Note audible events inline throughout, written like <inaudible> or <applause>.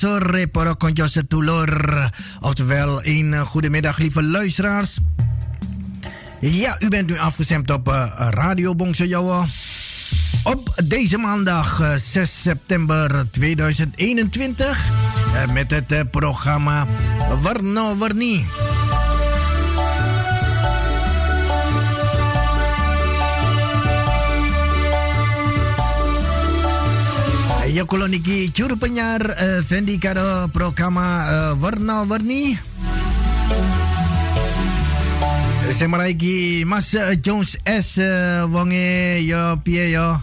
Para konco setulur. Oftewel, een goedemiddag lieve luisteraars. Ja, u bent nu afgestemd op uh, Radio Bongso Jouwe. Op deze maandag 6 eh, september 2021. Uh, met het programma Warno Warni. Ya koloniki curu penyar uh, Fendi kado programa uh, warna warni. Meraiki Mas Jones S uh, wonge yo pie yo.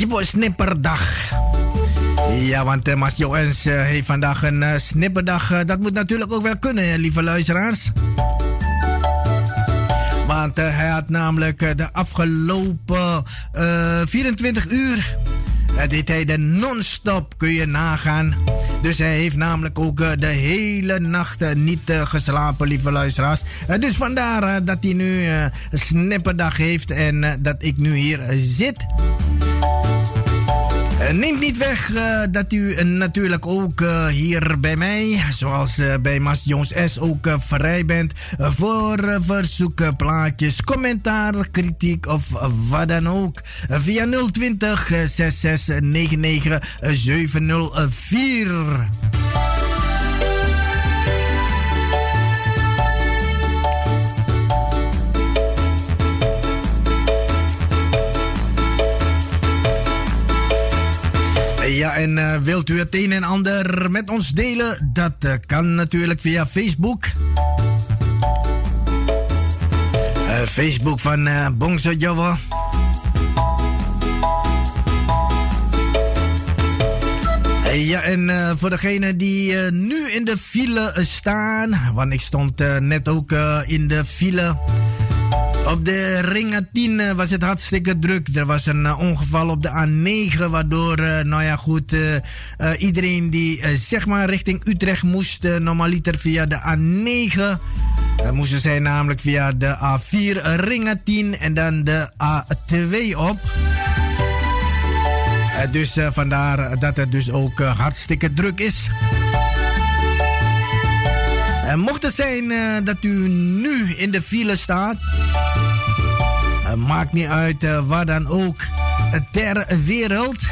Jibo snipperdag. Ja, want Mas Jones heeft vandaag een snipperdag. Dat moet natuurlijk ook wel kunnen, lieve luisteraars. Want hij had namelijk de afgelopen uh, 24 uur dat deed hij de non-stop, kun je nagaan. Dus hij heeft namelijk ook eh, de hele nacht eh, niet eh, geslapen, lieve luisteraars. Dus vandaar dat hij nu een snipperdag heeft en dat ik nu hier zit. Uh, neemt niet weg uh, dat u uh, natuurlijk ook hier bij mij, zoals bij Mas Jones S, ook vrij bent voor verzoeken, plaatjes, commentaar, kritiek of wat dan ook. via 020 6699 704. Ja, en uh, wilt u het een en ander met ons delen? Dat uh, kan natuurlijk via Facebook. Uh, Facebook van uh, Bongso Java. Ja, en voor degenen die nu in de file staan, want ik stond net ook in de file. Op de ring 10 uh, was het hartstikke druk. Er was een uh, ongeval op de A9, waardoor, uh, nou ja, goed, iedereen die zeg maar richting Utrecht moest, normaliter via de A9. moesten zij namelijk via de A4 ring 10 en dan de A2 op. dus vandaar dat het dus ook hartstikke druk is. En mocht het zijn dat u nu in de file staat, uh, maakt niet uit waar dan ook ter wereld.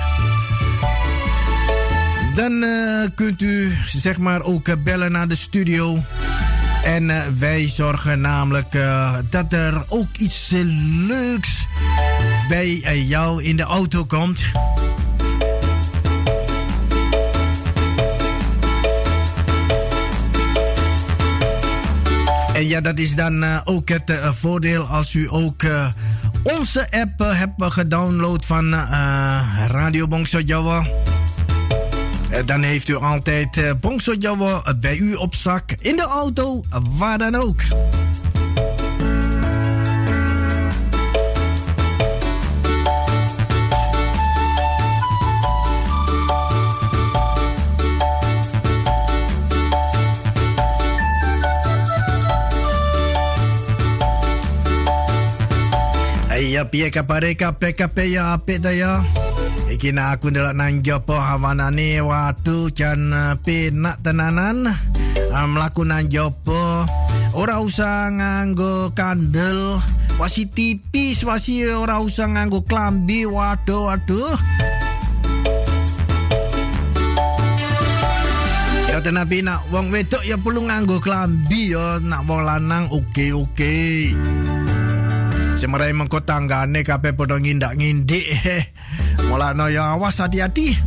Dan kunt u zeg maar ook bellen naar de studio. En wij zorgen namelijk dat er ook iets leuks bij jou in de auto komt. En ja, dat is dan uh, ook het uh, voordeel als u ook uh, onze app hebt gedownload van Radio Bongso Jawa. dan heeft u altijd Bongso Jawa bij u op zak, in de auto, waar dan ook. Ya pia kapareka peka peya peta ya ikina aku ndelok nang jopo hawanane watu jan pe nak tenanan. Mlaku nang jopo. Ora usah nganggo kandel. Wasi tipis wasi ora usah nganggo klambi. Waduh waduh. Ya tenapi nak wong wedok ya perlu nganggo klambi ya. Nak wong lanang oke okay, oke. okay. Semerai mengko tanggane kabeh padha ngindak-ngindik. Mulane <laughs> ya awas hati-hati.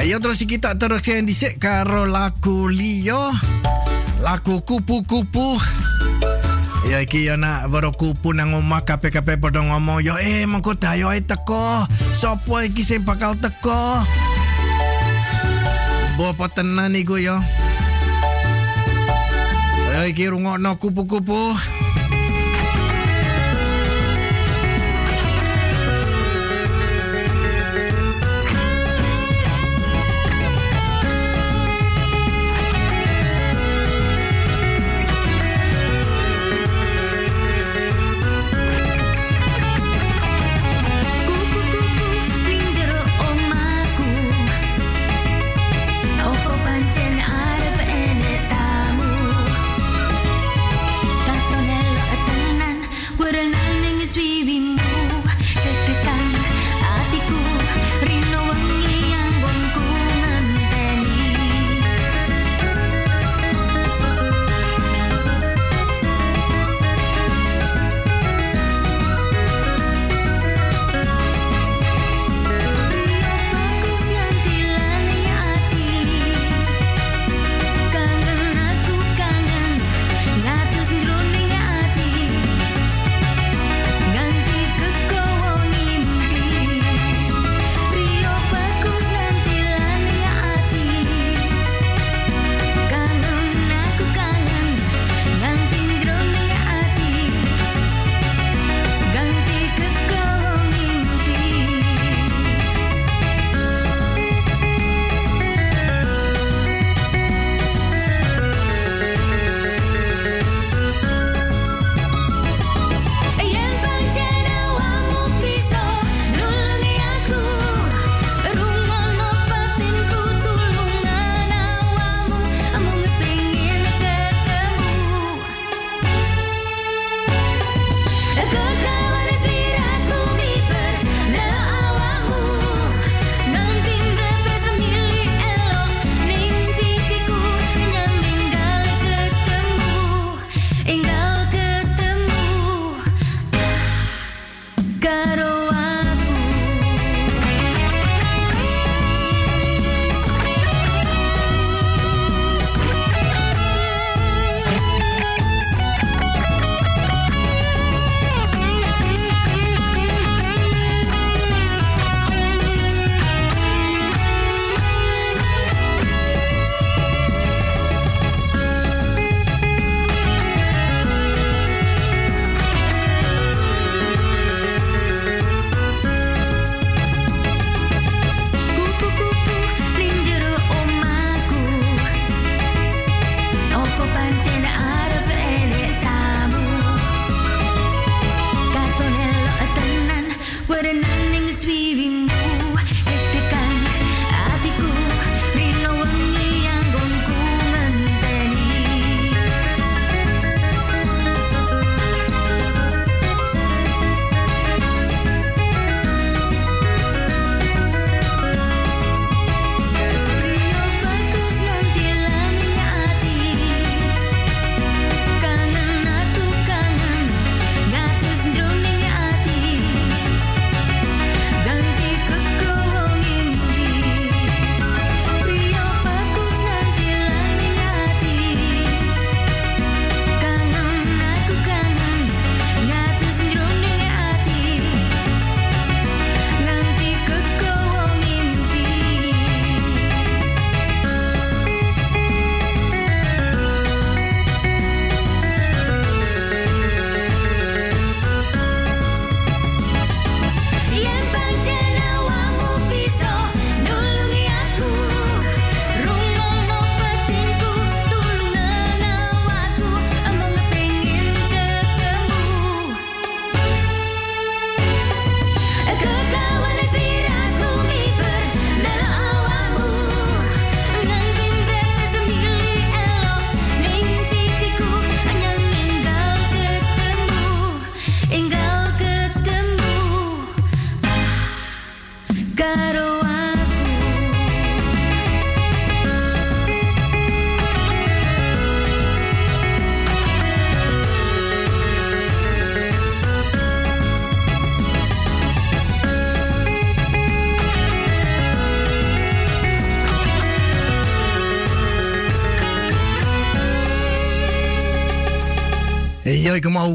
Ya terus kita terus yang dhisik karo lagu liyo. Lagu kupu-kupu. Ya iki ya nak baru kupu nang omah kabeh-kabeh padha ngomong ya eh mengko dayo ae teko. Sopo iki sing bakal teko? bopo tenan iku yo. Ayo iki rungokno kupu-kupu.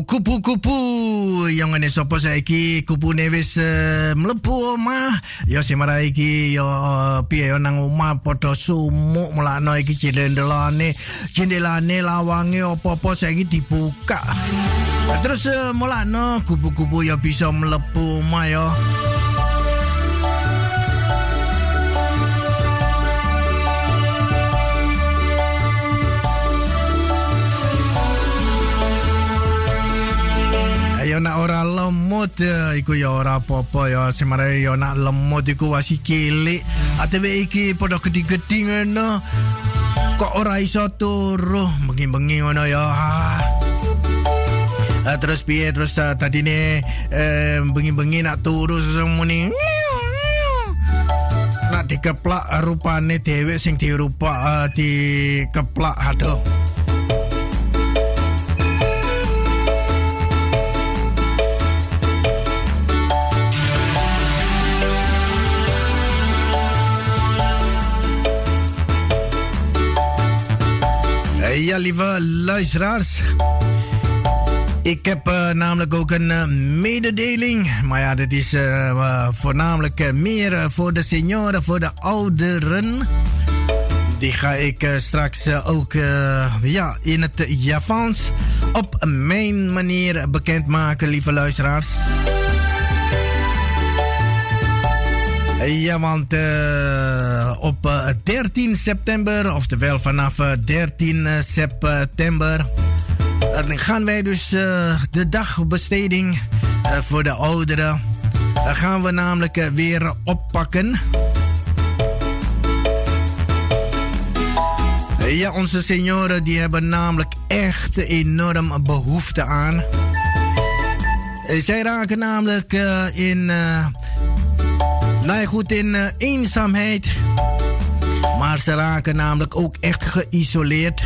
Ja, ik mau kupu kupu. Yang ini sopo saiki kupu ne wis uh, mlebu omah. Ya semara iki ya uh, piye ya nang omah padha sumuk mulakno iki jendelane, jendelane lawange opo-opo saiki dibuka. Terus uh, mulakno kupu-kupu ya bisa mlebu omah ya. Nak ora lemut ya. Iku ya ora apa-apa ya. Semare ya nak lemut iku wasi cilik. Atewe iki padha gedhi-gedhi ngono. Kok ora iso turu? Bengi-bengi ngono ya. Ah, terus piye? Terus uh, tadi ne eh, bengi-bengi nak turu sesungguhnya nak dikeplak rupane dhewe sing dirupa uh, dikeplak aduh Ja, lieve luisteraars. Ik heb uh, namelijk ook een uh, mededeling. Maar ja, dit is uh, voornamelijk meer voor de senioren, voor de ouderen. Die ga ik straks ook ja, in het Javans op mijn manier bekendmaken, lieve luisteraars. Ja, want uh, op uh, 13 september, oftewel vanaf uh, 13 september, gaan wij dus de dagbesteding voor de ouderen. gaan we namelijk weer oppakken. Ja, onze senioren die hebben namelijk echt enorm behoefte aan. Zij raken namelijk in ja, goed in uh, eenzaamheid. Maar ze raken namelijk ook echt geïsoleerd.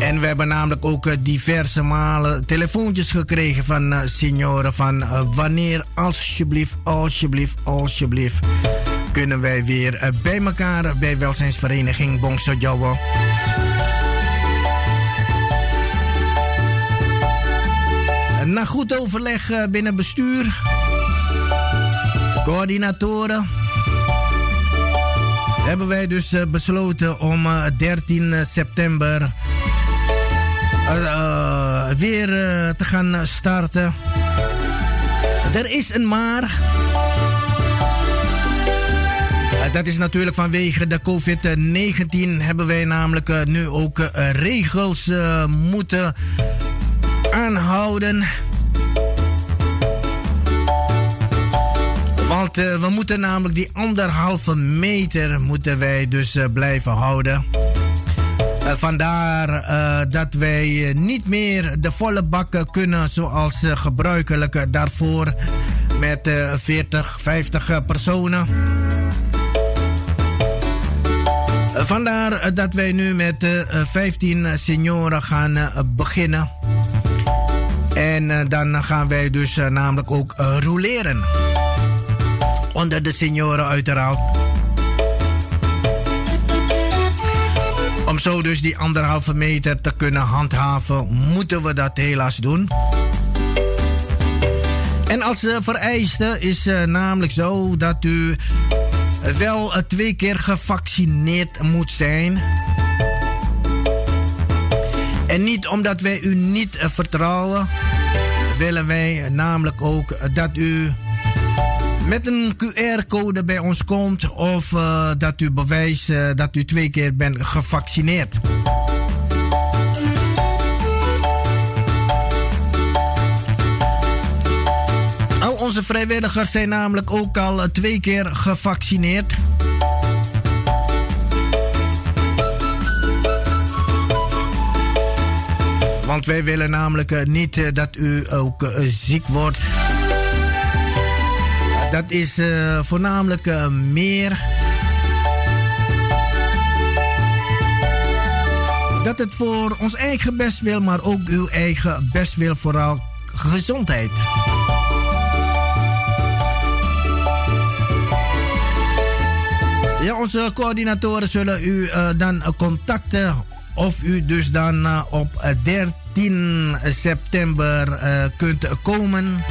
En we hebben namelijk ook uh, diverse malen telefoontjes gekregen van uh, senioren van wanneer alsjeblieft, alsjeblieft, alsjeblieft kunnen wij weer bij elkaar bij welzijnsvereniging Bongso. Na goed overleg binnen bestuur coördinatoren hebben wij dus uh, besloten om uh, 13 september uh, weer te gaan starten. Er is een maar. dat is natuurlijk vanwege de COVID-19 hebben wij namelijk nu ook regels moeten aanhouden. Want uh, we moeten namelijk die anderhalve meter moeten wij dus uh, blijven houden. Uh, vandaar dat wij niet meer de volle bakken kunnen zoals gebruikelijk daarvoor met 40, 50 personen. Vandaar dat wij nu met 15 senioren gaan beginnen. En dan gaan wij dus namelijk ook roleren onder de senioren uiteraard. Om zo dus die anderhalve meter te kunnen handhaven, moeten we dat helaas doen. En als uh, vereiste is uh, namelijk zo dat u wel uh, twee keer gevaccineerd moet zijn. En niet omdat wij u niet vertrouwen, willen wij namelijk ook dat u met een QR-code bij ons komt of uh, dat u bewijst uh, dat u twee keer bent gevaccineerd. Al onze vrijwilligers zijn namelijk ook al twee keer gevaccineerd. Want wij willen namelijk niet dat u ook ziek wordt. Dat is uh, voornamelijk uh, meer. Dat het voor ons eigen best wil, maar ook uw eigen best wil, vooral gezondheid. Ja, onze coördinatoren zullen u uh, dan contacten of u dus dan op 13 september kunt komen.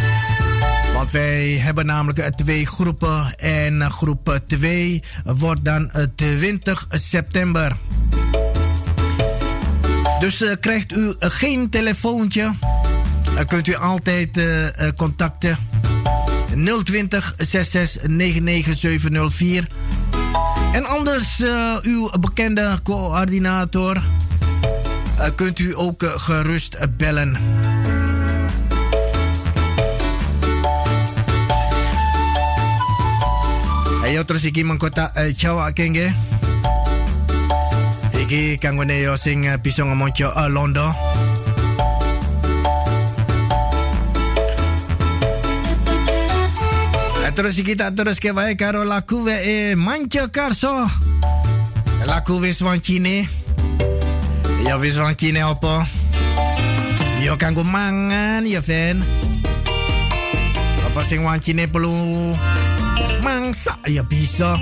Want wij hebben namelijk twee groepen. En groep 2 wordt dan 20 september. Dus krijgt u geen telefoontje. Dan kunt u altijd contacten. 020 66 99 704. En anders uw bekende coördinator kunt u ook gerust bellen. Ayo terus iki mengkota uh, Jawa kenge. Iki kanggo yo sing uh, bisa ngomong uh, Londo. terus kita terus ke baik karo laku we e manca karso laku wis wancine. Ya wis apa? Yo kanggo mangan ya fen. Apa sing wancine perlu mangsa ya bisa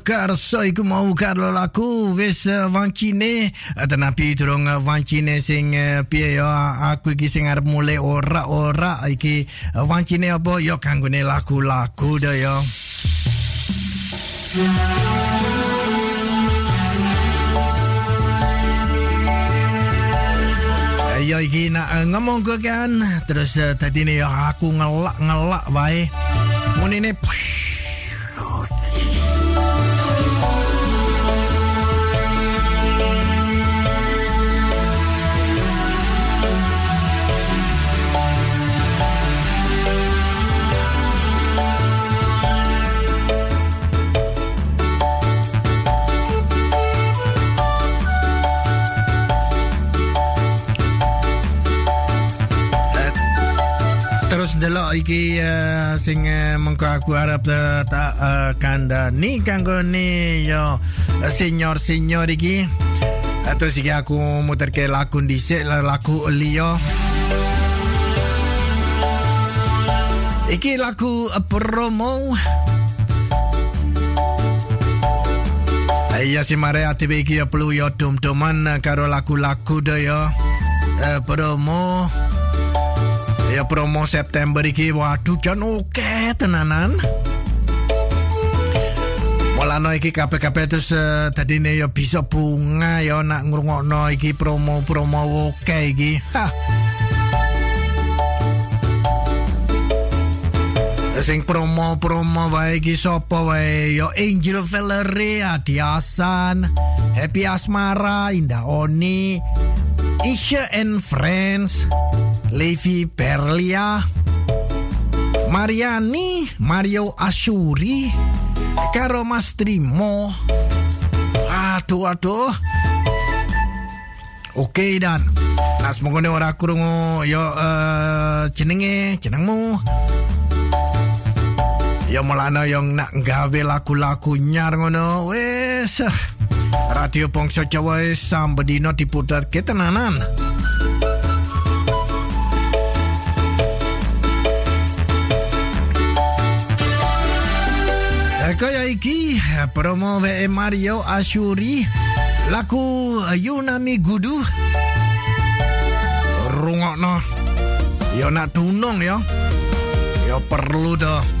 kar soi ku mau kar laku wis uh, wankine tenapi turung uh, wankine sing uh, piye yo aku iki sing arep mulai ora ora iki wankine apa yo kanggone laku-laku dah yo. Yo iki nak ngomong kan terus tadi ni yo aku ngelak ngelak bae. Mun ini iki uh, sing uh, mengko aku harap uh, tak uh, kandani kanggo ni yo uh, senior senior iki. Uh, terus iki aku muter ke lagu dhisik lagu liyo iki lagu uh, promo Iya si mare ati iki ya perlu yo dum-duman uh, karo lagu-lagu do yo uh, promo Ya promo September iki waduh jan oke tenanan. Mulane iki kabeh-kabeh terus uh, tadine ya bisa bunga ya nak ngrungokno iki promo-promo oke iki. Ha. Sing promo-promo wae iki sapa wae ya Angel Valerie, Adi Hasan, Happy Asmara, Indah Oni, Isha and Friends, Levi Perlia, Mariani, Mario Ashuri, Karo Mas. Aduh, aduh. Oke dan Nah semoga ini ora kurungu Yo uh, jenenge Jenengmu Yo mulana yang nak gawe lagu-lagu nyar ngono Wes Radio Bongso Jawa sambedino diputar ke tenanan Kaya iki promo WE Mario Ashuri laku Yunami Gudu. Rungokno. Yo nak tunung yo yo perlu doh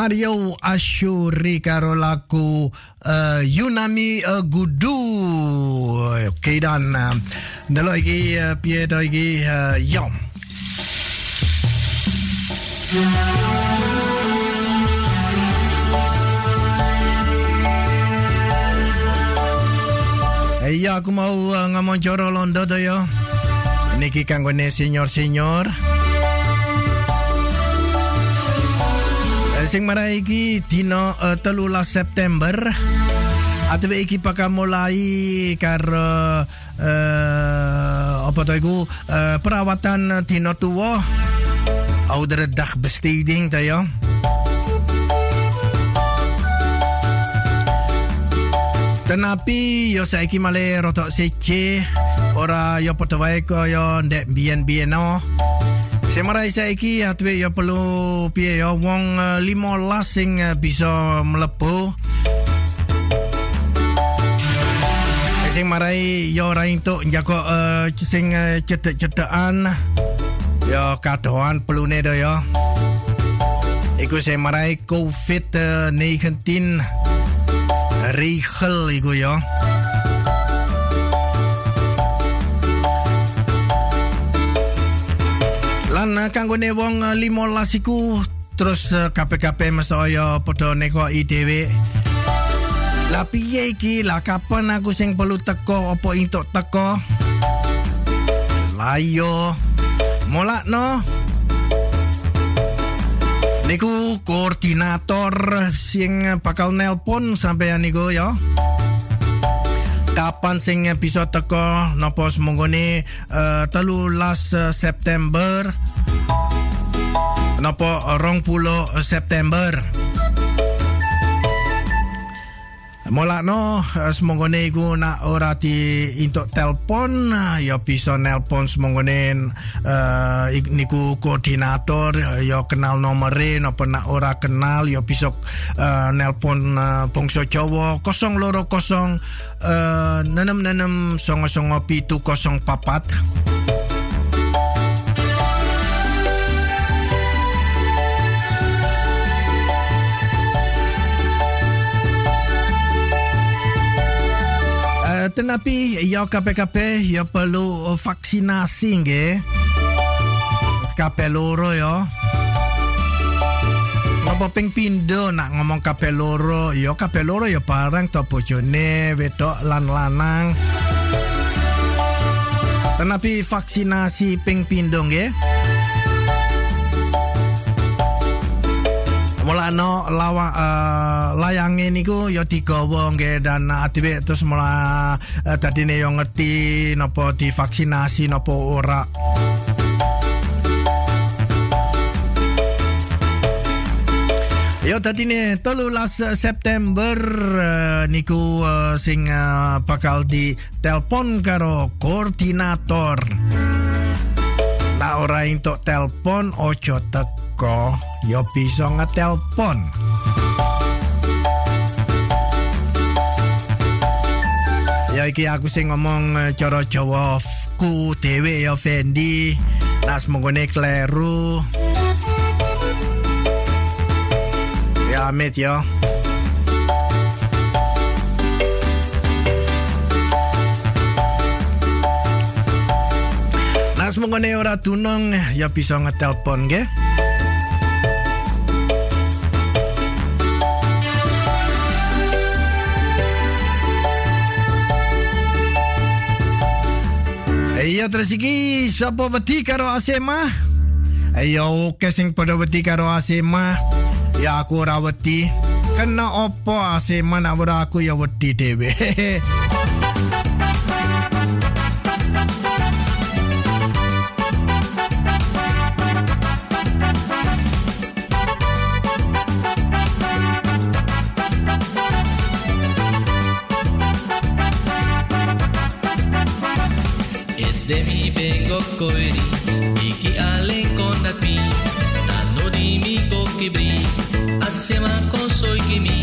Mario Ashuri karo lagu uh, Yunami uh, Gudu. Oke dan uh, delok iki uh, to iki yom. Iya, aku mau uh, ngomong coro londo to yo. Niki kanggone senior-senior. Sing marai iki dino uh, telulas September. Atau iki pakal mulai karo uh, apa to iku uh, perawatan dino tua. Oudere dagbesteding to yo. Tenapi yo saiki male rotok sece ora yo podo wae yo ndek biyen-biyen no. Semarai saiki atwe yo perlu piye yo wong uh, 15 sing uh, bisa mlebu. Sing marai yo ora entuk njago uh, sing cedek-cedekan yo kadoan pelune do yo. Iku sing marai COVID-19 regel iku ya. Lan eh, kanggone wong eh, 15 iku terus eh, KPKP mesaya padha nekoki dhewe. Lah piye iki? Lah kapan aku sing perlu teko apa entuk teko? Lah yo molakno. Niku koordinator sing bakal nelpon sampean niku ya. Kapan sing bisa teko napa semonggone uh, telulas September? Napa rong pulo September Mola no eh, semonggone iku nak ora di untuk telepon nah, ya bisa nelpon semonggone uh, eh, niku koordinator eh, ya kenal nomerin, apa nak ora kenal ya bisa uh, nelpon uh, bangsa Jawa 020 uh, 666 songo songo pitu 04 Tenapi ya KPKP ya perlu vaksinasi nggih. KP loro ya. Apa ping pindo nak ngomong KP loro, ya KP loro ya barang to bojone wedok lan lanang. Tenapi vaksinasi ping pindo nggih. Mulano lawa uh, layange niku ya digawa nggih dan adewe terus mula uh, dadine yo ngerti napa divaksinasi napa ora Yo tadi ni telulas September uh, niku uh, sing uh, bakal di telpon karo koordinator. Nah ora entuk telpon ojo teko yo bisa ngetelpon. Ya iki aku sing ngomong uh, cara Jawa ku dhewe ya Fendi. Nas mengone kleru. Ya Amit ya. Nas mengone ora tunong ya bisa ngetelpon nggih. Iya terus iki sapa wedi karo Asema? Ayo oke sing padha wedi karo Asema. Ya aku ora wedi. Kena opo Asema nak aku ya wedi dhewe. Koiri, iki ale konapi, nano di mi go kibri, asema konsoi kimi,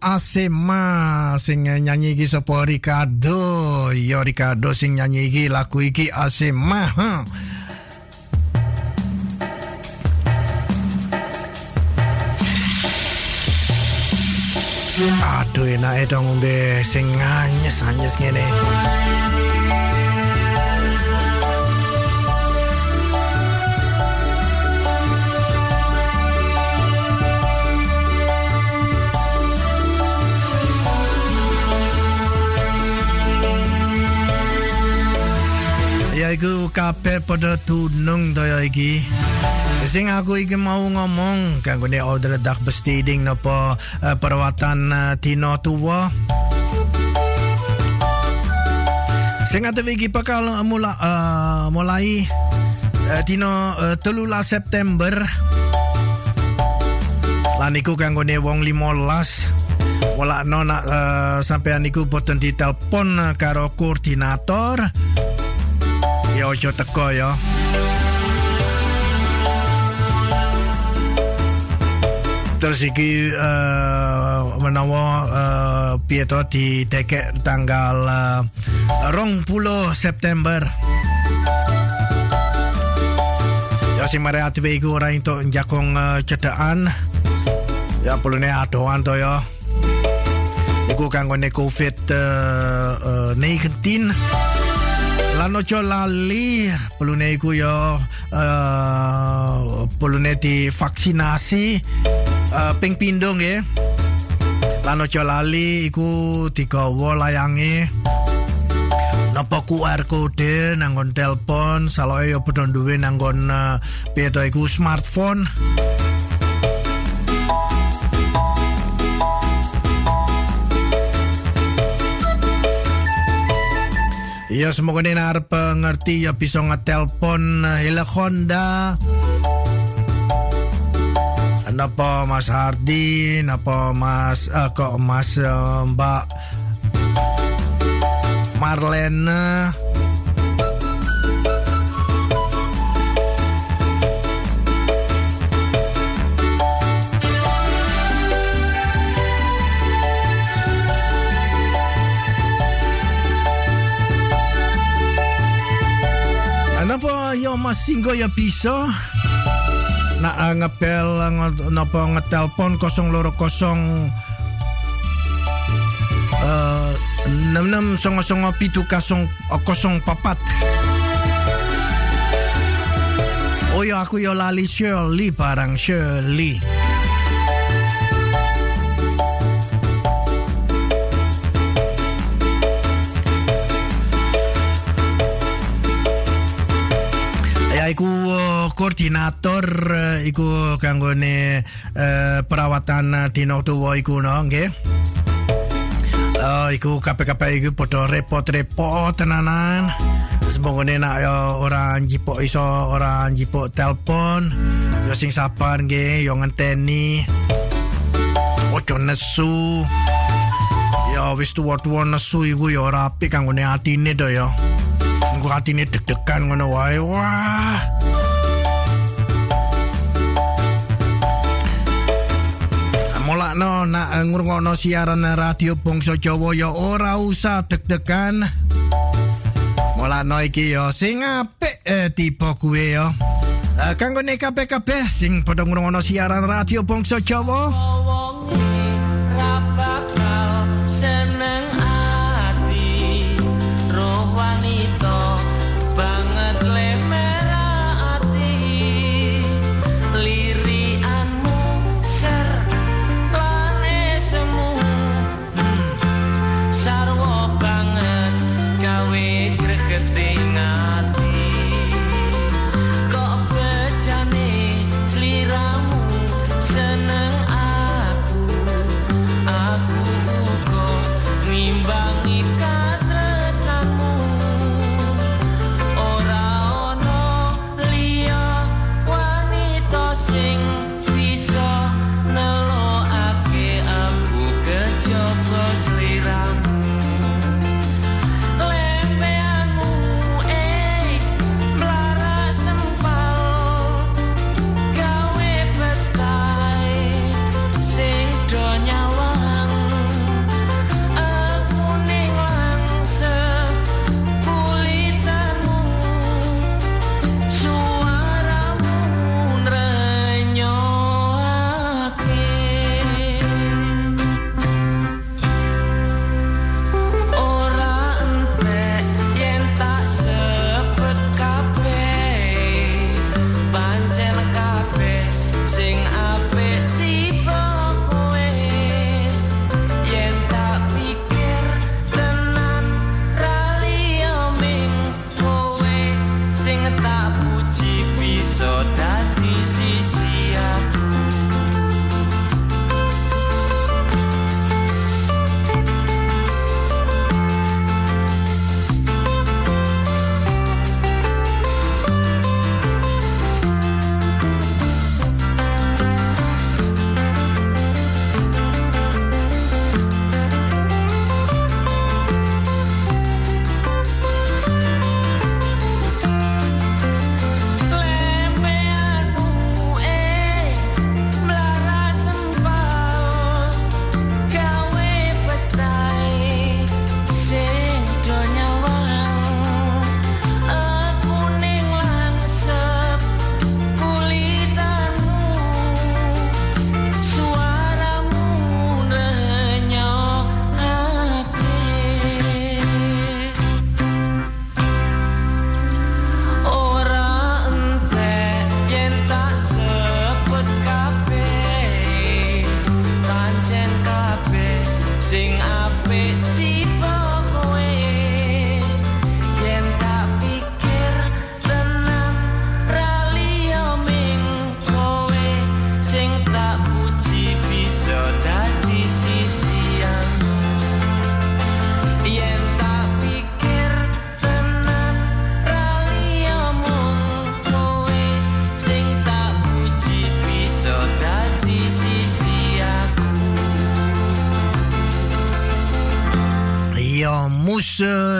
Asema sing nyanyi iki sapa Ricardo. Yo Ricardo sing nyanyi iki lagu iki Asema. Huh? Aduh enak dong ngombe sing anyes-anyes ngene. Iku kabeh padha tunung daya iki. Sing aku iki mau ngomong kanggo ne order dak besteding napa uh, perawatan uh, dina tuwa. Sing ate iki bakal mula, uh, mulai uh, dina uh, telula September. Lan iku kanggo wong 15 wala nona uh, sampean iku boten ditelepon karo koordinator ya ojo teko ya terus iki uh, menawa uh, Pietro di tekek tanggal uh, rong pulo September. Ya si mare ati iku ora entuk jakong uh, cedaan ya perlu adoan to ya. Iku kanggo covid uh, uh, 19 Lan ojo lali pelune iku ya uh, pelune di vaksinasi uh, ping pindho nggih. Lan ojo lali iku digawa layange napa QR code nanggon telepon saloe ya padha duwe nanggon uh, iku smartphone. Ya semoga ini arep ngerti ya bisa ngetelpon Hila Honda. Napa Mas Hardi, napa Mas uh, kok Mas uh, Mbak Marlene. Singgo ya bisa. Nak uh, ngepel napa ngetelpon 020 uh, 66 songo songo pitu kasong kosong papat. Oh ya aku yo lali Shirley parang Shirley. Ya iku uh, koordinator uh, iku kanggone uh, perawatan uh, dino tuwa iku no nggih. Uh, iku KPKP iku podo repot-repot tenanan. Semoga nak yo orang jipok iso orang jipok telpon. Yo sing sabar nggih, yo ngenteni. Ojo nesu. Ya wis tuwa-tuwa nesu iku yo rapi kanggone atine do yo. Engko atine deg-degan ngono wae. Wah. Mulakno nak ngrungokno siaran radio Bangsa Jawa ya ora usah deg-degan. Mulakno iki ya sing apik eh, tipe kuwe ya. Uh, kabeh-kabeh sing padha ngrungokno siaran radio Bangsa Jawa.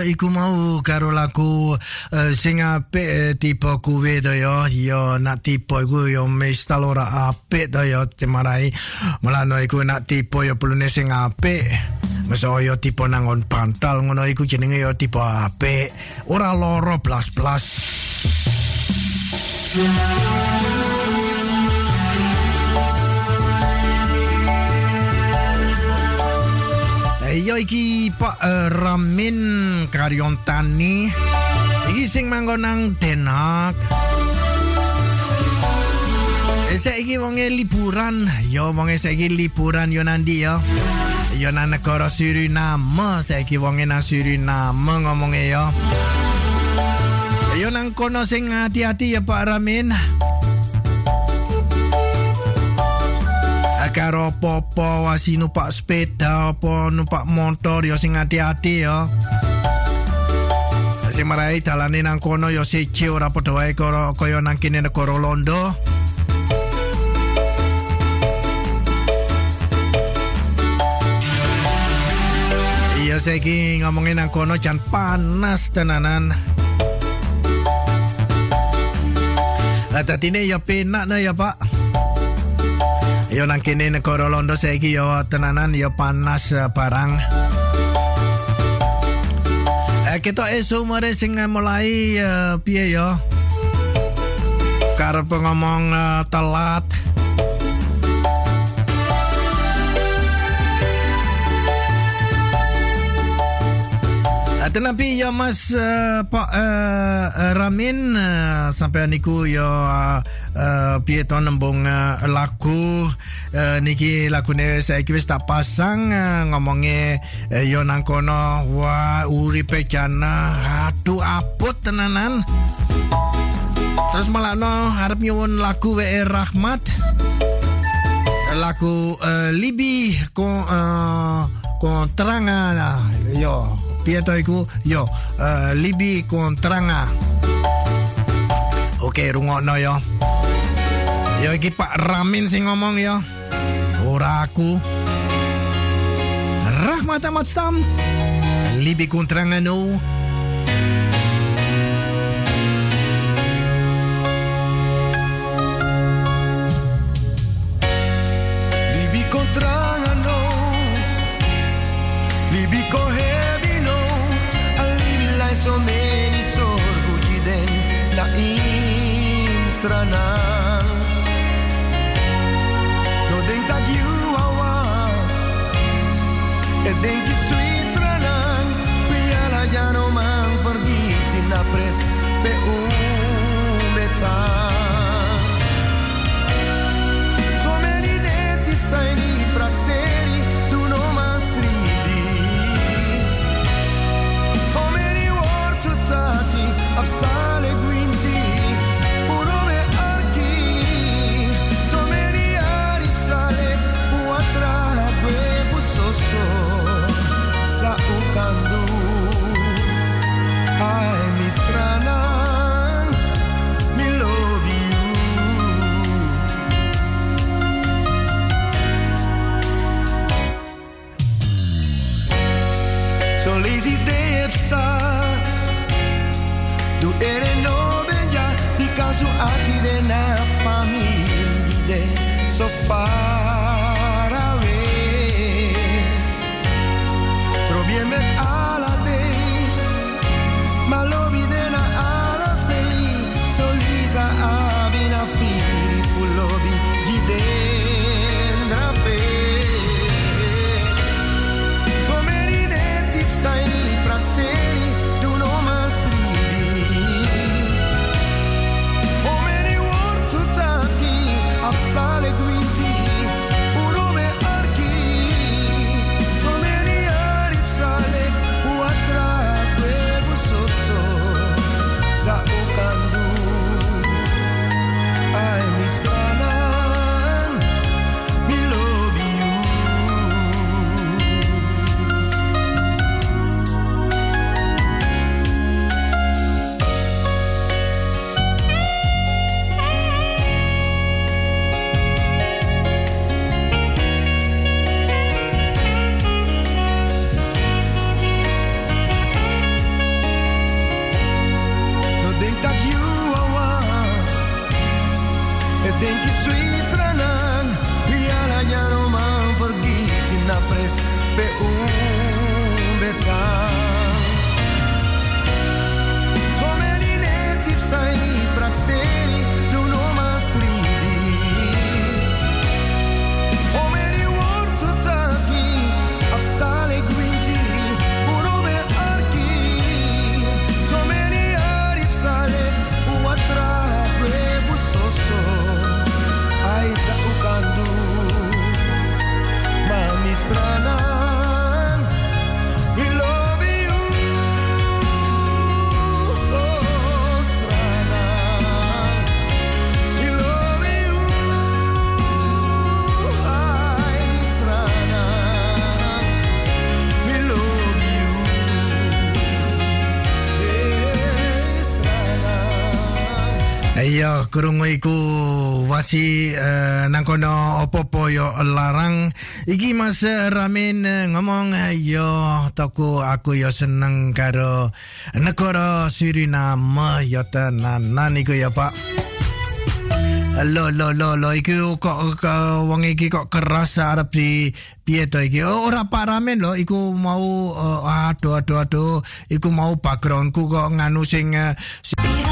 Iku mau karo lagu uh, sing apik uh, tipe kuwe to ya. Ya nak tipe iku ya mesti ora apik to ya temarai. Mulane iku nak tipe ya perlu sing apik. Masa ya tipe nangon bantal ngono iku jenenge ya tipe apik. Ora loro blas-blas. Yo iki Pak eh, Ramin Karyontani. Iki sing manggon nang Denak. Eh, Saiki wonge liburan, yo wonge saiki liburan yo nandi yo. Yo nang negara Suriname, saiki wonge nang Suriname ngomongnya yo. Yo nang kono sing hati-hati ya Pak Ramin. Karo popo wasi numpak sepeda apa numpak motor ya sing hati-hati ya. Sing marai dalane nang kono ya siji ora padha wae karo kaya nang kene negara Londo. Iya saiki ngomongin nang kono jan panas tenanan. Lah dadine ya penak nah ya Pak. Yo nang kene negara Londo saiki yo tenanan yo panas eh, barang. Eh kita esuk mare sing eh, mulai eh, piye yo? Karep ngomong eh, telat. Tetapi ya Mas eh, Pak eh, eh, Ramin eh, sampai niku ya uh, piye to nembung eh, lagu eh, niki lagune saiki wis tak pasang eh, ngomonge eh, yo nang kono wah uripe jana aduh apot tenanan. Terus malah no harap nyuwun lagu WE Rahmat. Lagu eh, Libi ko uh, kontranga yo piye to iku yo eh, Libi kontranga Oke, rungokno yo. Yo iki Pak Ramin sing ngomong yo. Ora aku. Rahmat Ahmad Stam. Libi kontrangano. Libi insranang No denk dat you awa E denk je Switzerland So far krungu iku wasi uh, nang kono opo-opo yo larang. Iki Mas Ramin eh, ngomong eh, yo toko aku yo seneng karo negara Suriname yo tenanan iku ya Pak. Lo lo lo lo iku kok kok wong iki kok keras arep di piye to iki oh, ora Pak Ramin lo iku mau uh, aduh aduh aduh iku mau backgroundku kok nganu sing uh, sing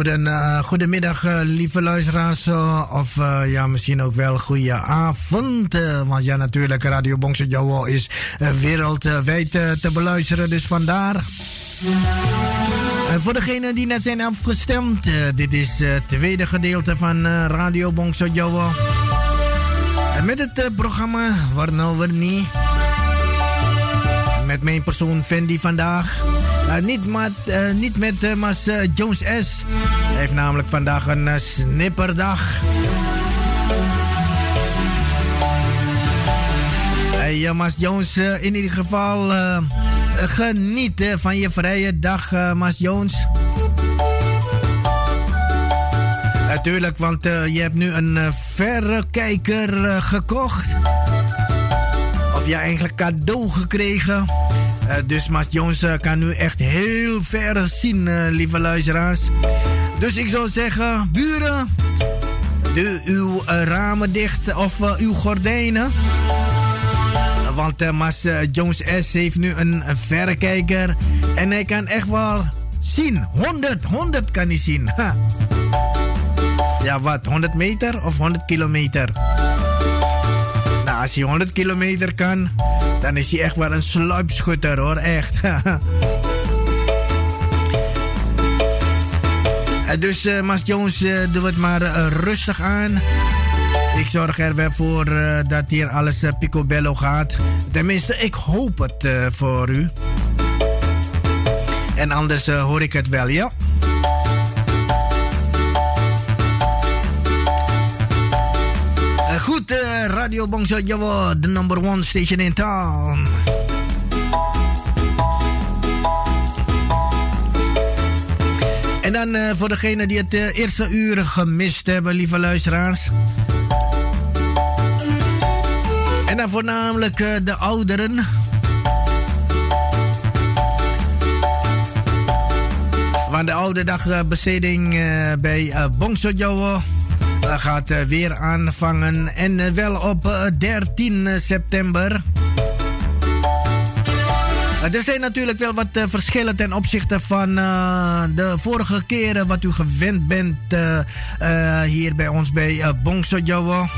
Goeden, uh, goedemiddag uh, lieve luisteraars. Uh, of ja, misschien ook wel goede avond. want ja, natuurlijk, Radio Bongse Jowo is wereldwijd te beluisteren. Dus vandaar. voor degenen die net zijn afgestemd, dit is het tweede gedeelte van Radio Bongse Jowo. met het programma Warno Warnie. Met mijn persoon Fendi vandaag. Uh, niet, met, uh, niet met uh, Mas Jones S. Hij heeft namelijk vandaag een snipperdag. Hey, Mas Jones, in ieder geval geniet van je vrije dag, Mas Jones. Natuurlijk, want je hebt nu een verrekijker gekocht. Of ja, eigenlijk cadeau gekregen. Uh, dus Mas Jones uh, kan nu echt heel ver zien, uh, lieve luisteraars. Dus ik zou zeggen, buren, doe uw ramen dicht of uw gordijnen. Want Mas Jones S heeft nu een, verrekijker. En hij kan echt wel zien. 100, 100 kan hij zien. Ja, wat? 100 meter of 100 kilometer? Nou, als hij 100 kilometer kan, dan is hij echt wel een sluipschutter hoor, echt. <laughs> dus uh, Mas Jones, uh, doe het maar rustig aan. Ik zorg er wel voor dat hier alles picobello gaat. Tenminste, ik hoop het voor u. En anders hoor ik het wel, ja. Uh, Radio Bongso Jawa, the number one station in town. En dan uh, voor degenen die het uh, eerste uur gemist hebben, lieve luisteraars. En dan voornamelijk de ouderen. Want de oude dagbesteding bij Bongso Jawa gaat eh, weer aanvangen. En eh, wel op 13 eh, september. Er zijn natuurlijk wel wat verschillen ten opzichte van de vorige keren wat u gewend bent hier bij ons bij Bongso Jawa.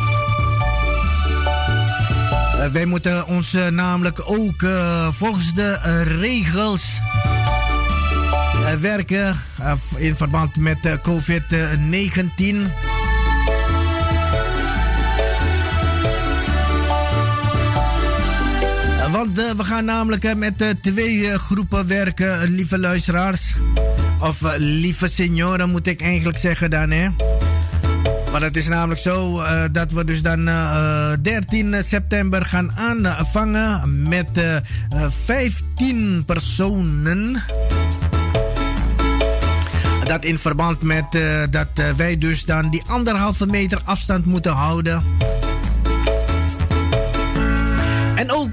wij moeten ons namelijk ook volgens de regels werken in verband met COVID-19. Want uh, we gaan namelijk met uh, twee groepen werken, lieve luisteraars. Of lieve senioren moet ik eigenlijk zeggen dan, hè. Maar het is namelijk zo dat we dus dan 13 september gaan aanvangen met 15 personen. Dat in verband met dat wij dus dan die anderhalve meter afstand moeten houden.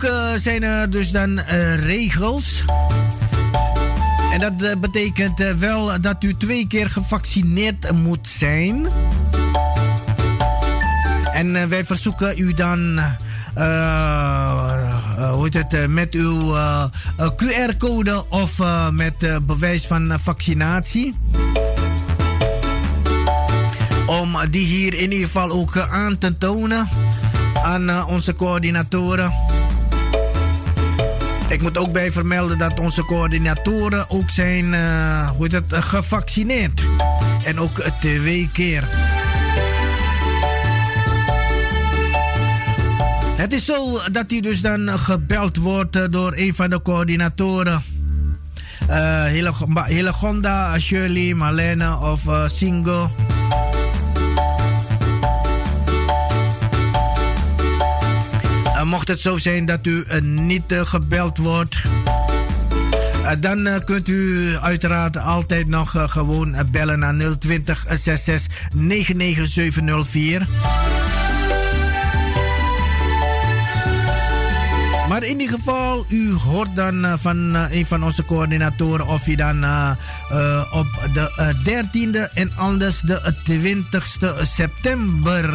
Ook uh, zijn er dus dan uh, regels. En dat uh, betekent wel dat u twee keer gevaccineerd moet zijn. En wij verzoeken u dan. hoe heet het? met uw QR-code of met bewijs van vaccinatie. Om die hier in ieder geval ook aan te tonen aan onze coördinatoren. Ik moet ook bij vermelden dat onze coördinatoren ook zijn uh, hoe het, gevaccineerd. En ook twee keer. Het is zo dat hij dus dan gebeld wordt door een van de coördinatoren. Uh, Hillegonda, Shirley, Marlene of Singo. Mocht het zo zijn dat u uh, niet uh, gebeld wordt, uh, dan kunt u uiteraard altijd nog gewoon bellen naar 020 66 99704. Maar in ieder geval, u hoort dan van een van onze coördinatoren of je dan op de 13e en anders de 20e september.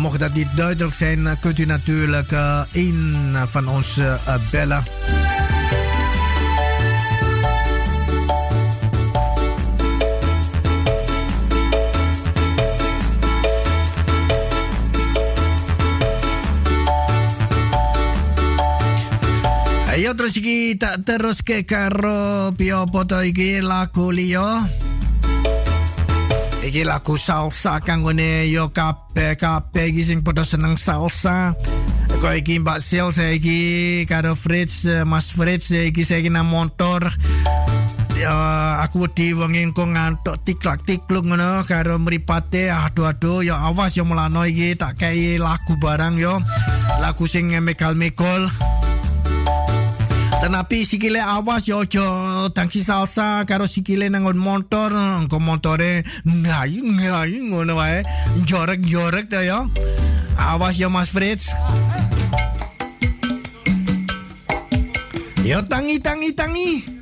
Mocht dat die duidelijk zijn, eh, kunt u natuurlijk eh, een van ons eh, bellen. Ayo iki tak terus ke karo pio foto iki lagu. Iki lagu salsa kanggone yo kabeh kabeh iki sing padha seneng salsa. Kok iki Mbak Sil saya karo Fritz eh, Mas Fritz saya iki nang motor. Ya, aku wedi wong engko ngantuk tiklak tikluk ngono karo mripate aduh aduh ya awas yo melano iki tak kei lagu barang yo lagu sing mekal mekol Tenapi sikile awas yo ojo tangsi salsa karo sikile nangon motor engko motore ngayu ngayu ngono wae. Jorek jorek ta yo awas yo Mas Fritz. Yo tangi tangi tangi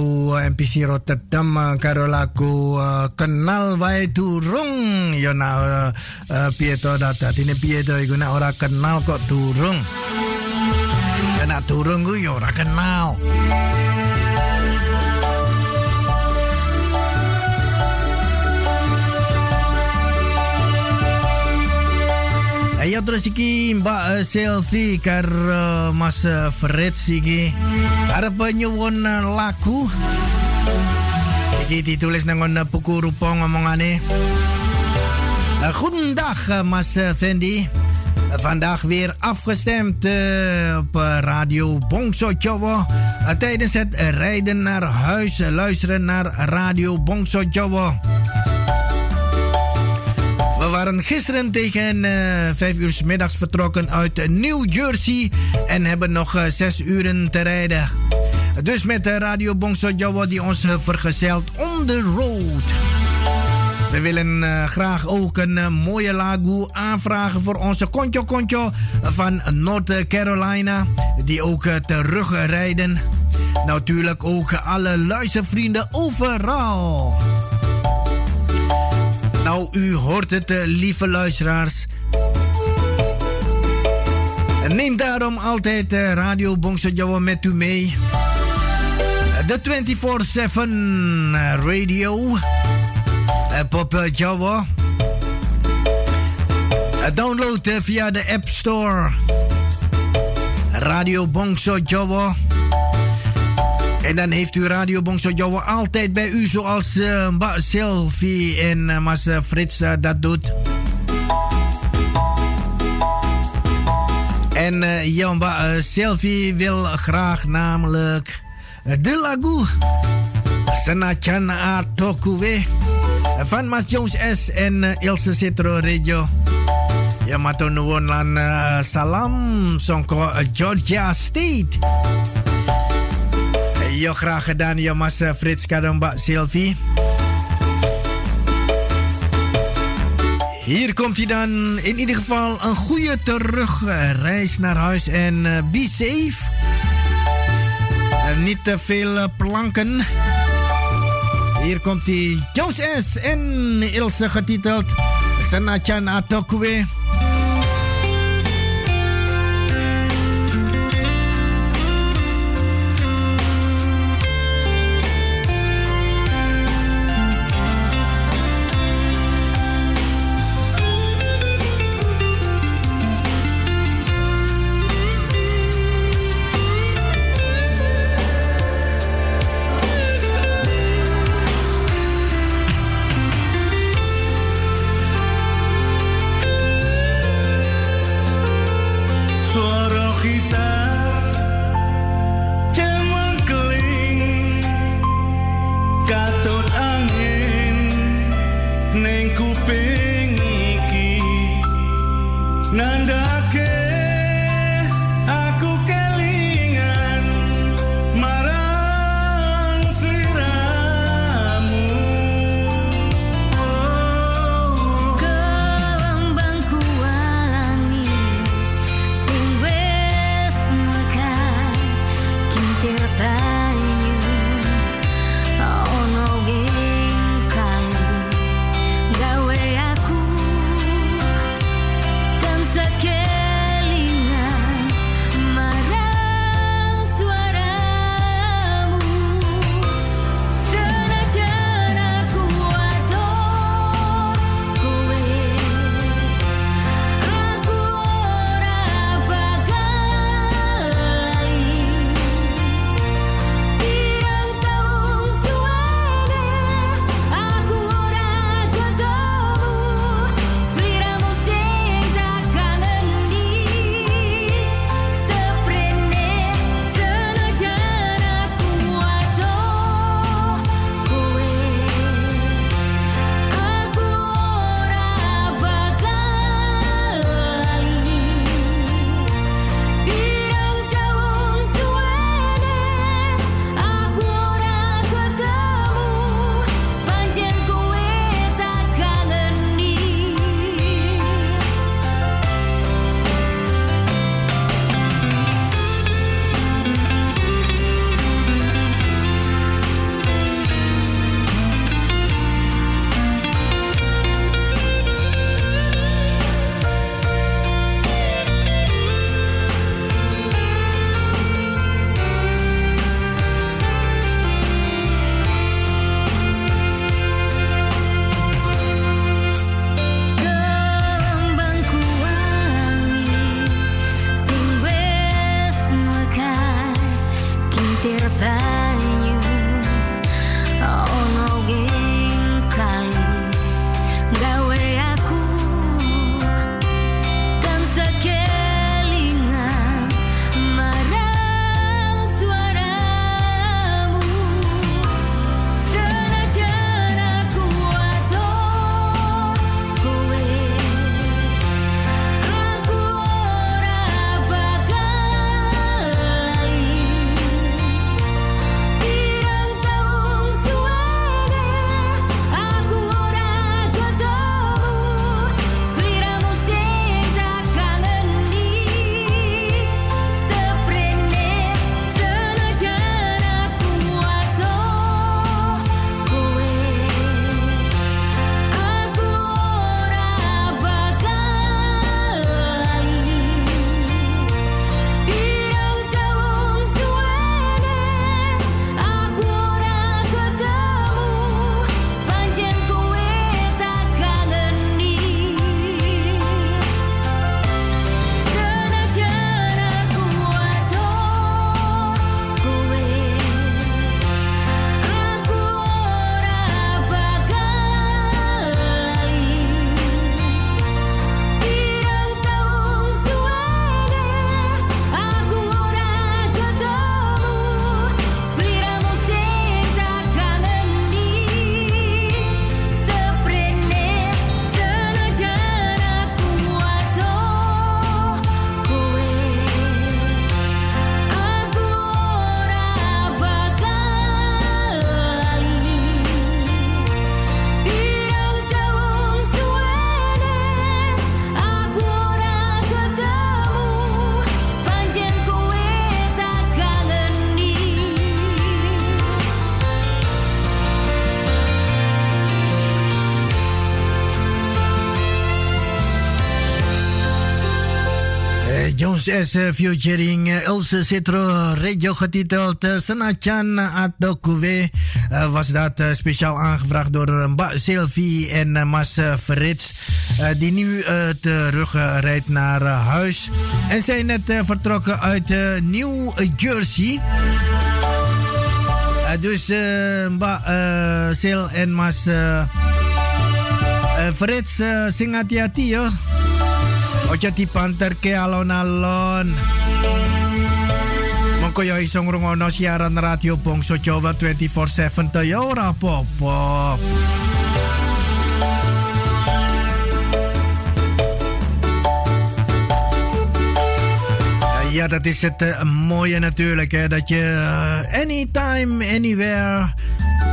Iku mau MPC Rotterdam uh, karo lagu uh, kenal wae durung. Ya na uh, uh, piye to ini piye to iku nek ora kenal kok durung. Ya nek durung ku ya ora kenal. Ayo terus iki Mbak uh, Selfie kar uh, Mas Fritz iki arep nyuwun uh, lagu iki ditulis nang buku rupa ngomongane uh, Goedendag Mas Fendi Vandaag weer afgestemd op Radio Bongso Jowo. Tijdens het rijden naar huis luisteren naar Radio Bongso Jowo. Waren gisteren tegen eh 5 uur 's middags vertrokken uit eh, New Jersey en hebben nog eh, 6 uren te rijden. Dus met de Radio Bongso Jowo die ons eh, vergezelt on the road. We willen eh, graag ook een eh, mooie lagu aanvragen voor onze Concho Concho van North Carolina. Die ook eh, terugrijden. Natuurlijk ook alle luistervrienden overal. Nou, u hoort het, eh, lieve luisteraars. Neem daarom altijd eh, Radio Bongso Jawa met u mee. De 24-7 radio. eh, Pop eh, Jawa. Eh, Download via de App Store. Radio Bongso Jawa. En dan heeft u Radio Bongso altijd bij u, zoals uh, Sylvie en uh, Mas uh, Frits dat doet. En uh, ja, Mba uh, Sylvie wil graag namelijk de lagu Senachan Atokuwe van Mas Jones S en Ilse Citro Radio. Lan uh, salam songko Georgia State. Ja, graag gedaan, ja, mas uh, Frits Kadamba Sylvie. Hier komt hij dan. In ieder geval een goede terugreis naar huis en uh, be safe. Uh, niet te veel uh, planken. Hier komt hij. Joos S. en Ilse getiteld Senachan Atokwe. S. featuring Ilse Citro, radio getiteld Senachan Adokuwe. Uh, was dat speciaal aangevraagd door Sylvie en Mas Frits. die nu terug rijdt naar huis. En zijn net vertrokken uit New Jersey. dus Sil en Mas Frits. Ojo di panter ke alon-alon. Mengko yo iso ngrungokno siaran radio Bangsa Jawa 24/7 to ya ora. Ja, dat is het uh, mooie natuurlijk. Hè, dat je uh, anytime, anywhere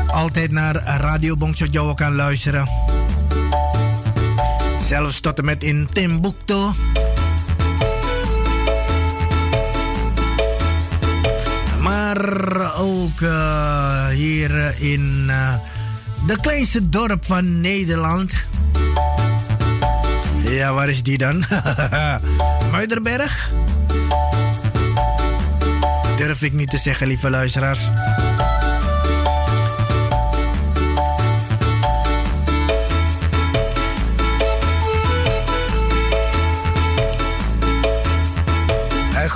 altijd naar Radio Bongso Jawa kan luisteren. Zelfs tot en met in Timbuktu. Maar ook uh, hier in uh, de kleinste dorp van Nederland. Ja, waar is die dan? <laughs> Muiderberg? Durf ik niet te zeggen, lieve luisteraars.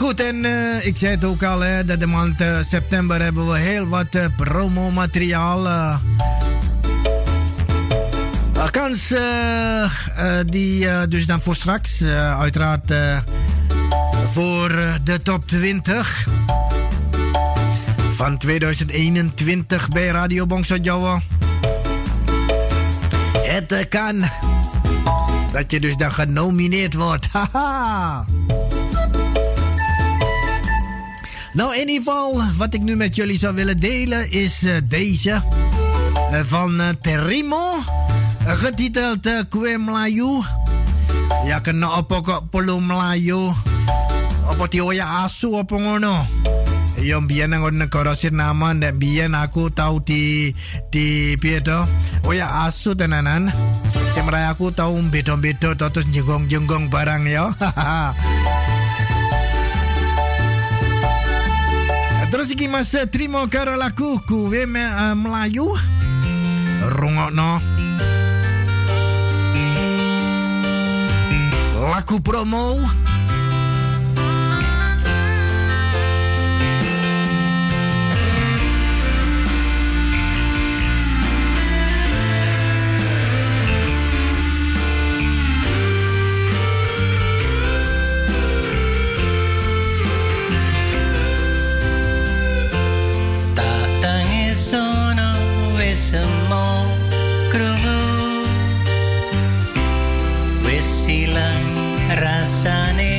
Goed, en uh, ik zei het ook al, hè, dat de maand uh, september hebben we heel wat uh, promomateriaal. kans die dus dan voor straks, uiteraard voor de top 20 van 2021 bij Radio Bongso Jawa. Het kan dat je dus dan genomineerd wordt. <laughs> Haha! Nou, in ieder geval, wat ik nu met jullie zou willen delen is uh, deze. Uh, van uh, Terimo. getiteld uh, Kue Melayu. Ya kena apa kok polo Melayu. Apa tioya asu apa ngono. Yo biyen nang negara Sirnaman dan biyen aku tahu di di piye? Oh ya asu tenanan. Sing aku tahu beda-beda terus jenggong-jenggong barang ya. <laughs> Terus iki Mas trimo karo lagu kuwe me, uh, Melayu. Rungokno. Lagu promo. sun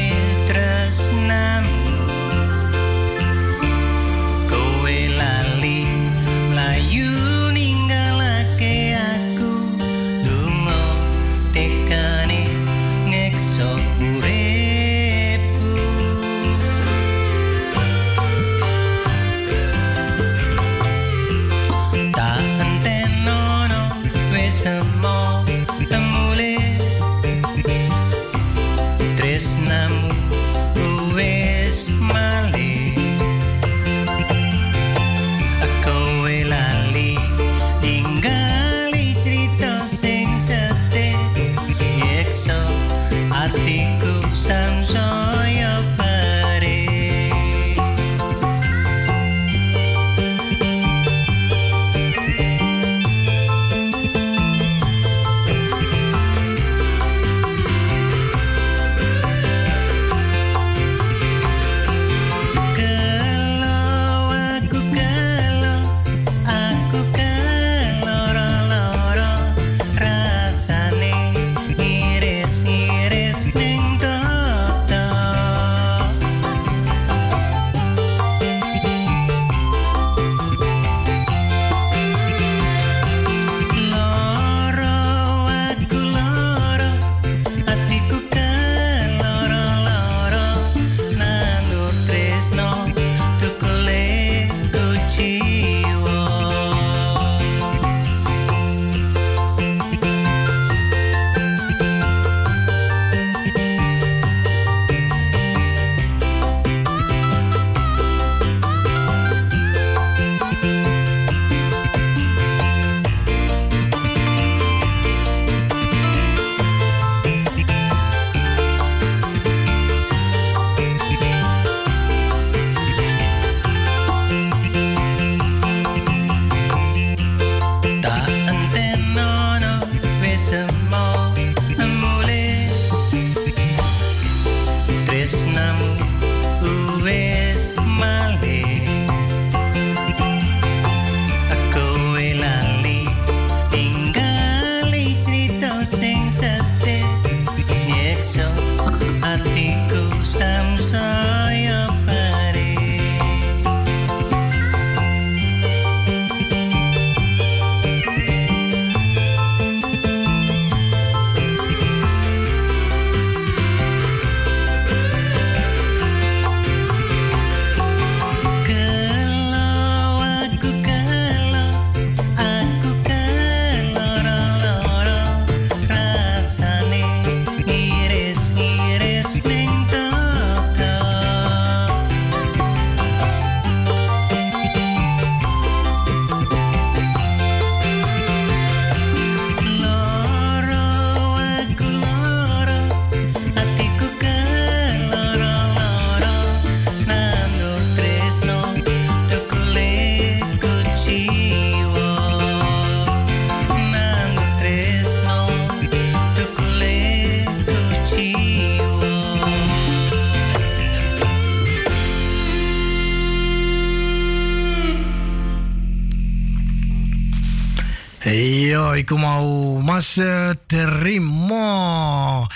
kom al mas terimo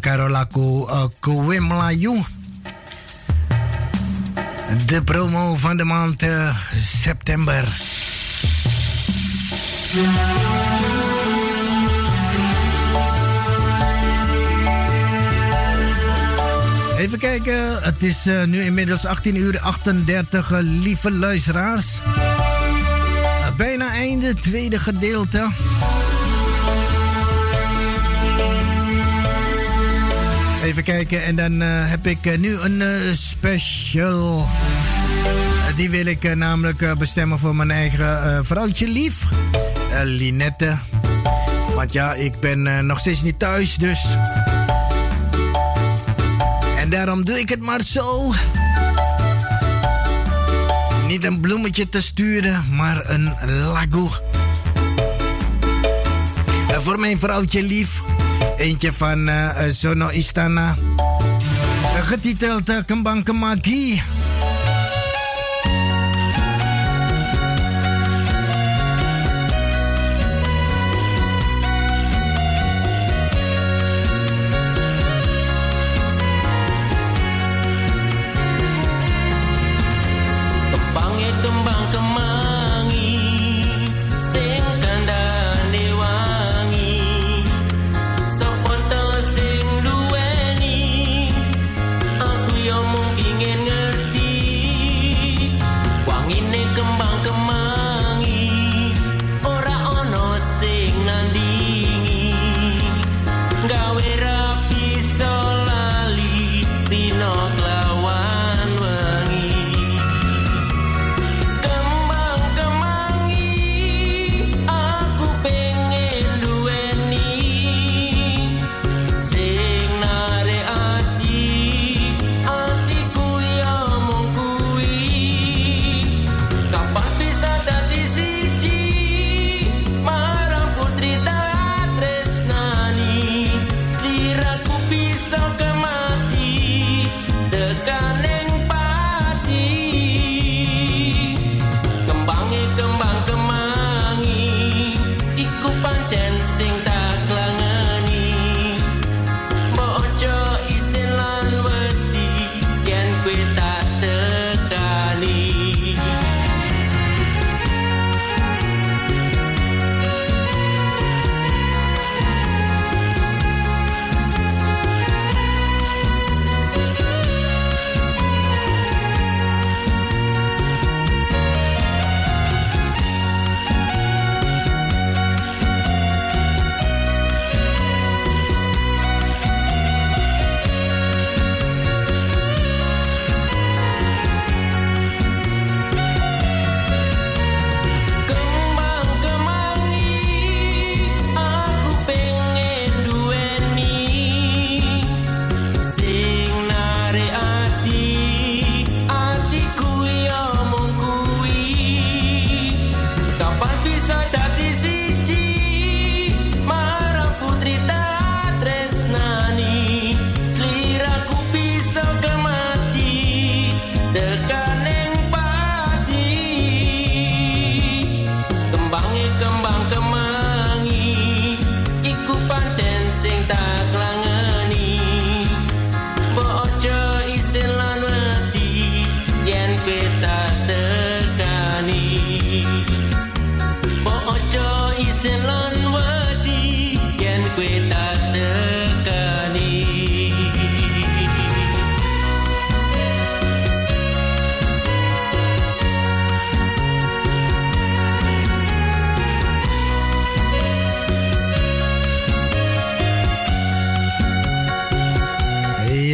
karo laku uh, Kowe Melayu. De promo van de maand uh, september. Even kijken, het is nu inmiddels 18 uur 38, uh, lieve luisteraars. Bijna einde, tweede gedeelte. Even kijken, en dan heb ik nu een special. die wil ik namelijk bestemmen voor mijn eigen vrouwtje lief, Linette. Want ja, ik ben nog steeds niet thuis, dus daarom doe ik het maar zo. Niet een bloemetje te sturen, maar een lago. En voor mijn vrouwtje lief, eentje van Sono Istana. Getiteld uh, Kembang Kemagi.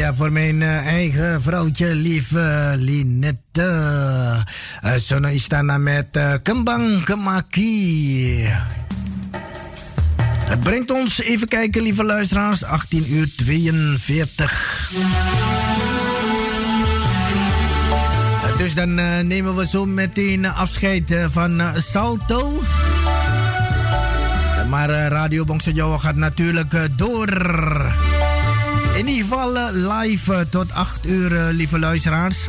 Voor mijn uh, eigen vrouwtje, lieve Linette. Uh, Sono Istana met uh, Kembang Kemaki. Het brengt ons, even kijken, lieve luisteraars, 18 uur 42. Dus dan nemen we zo meteen afscheid van Salto. Maar Radio Bongso gaat natuurlijk door. In ieder geval uh, live uh, tot 8 uur, uh, lieve luisteraars.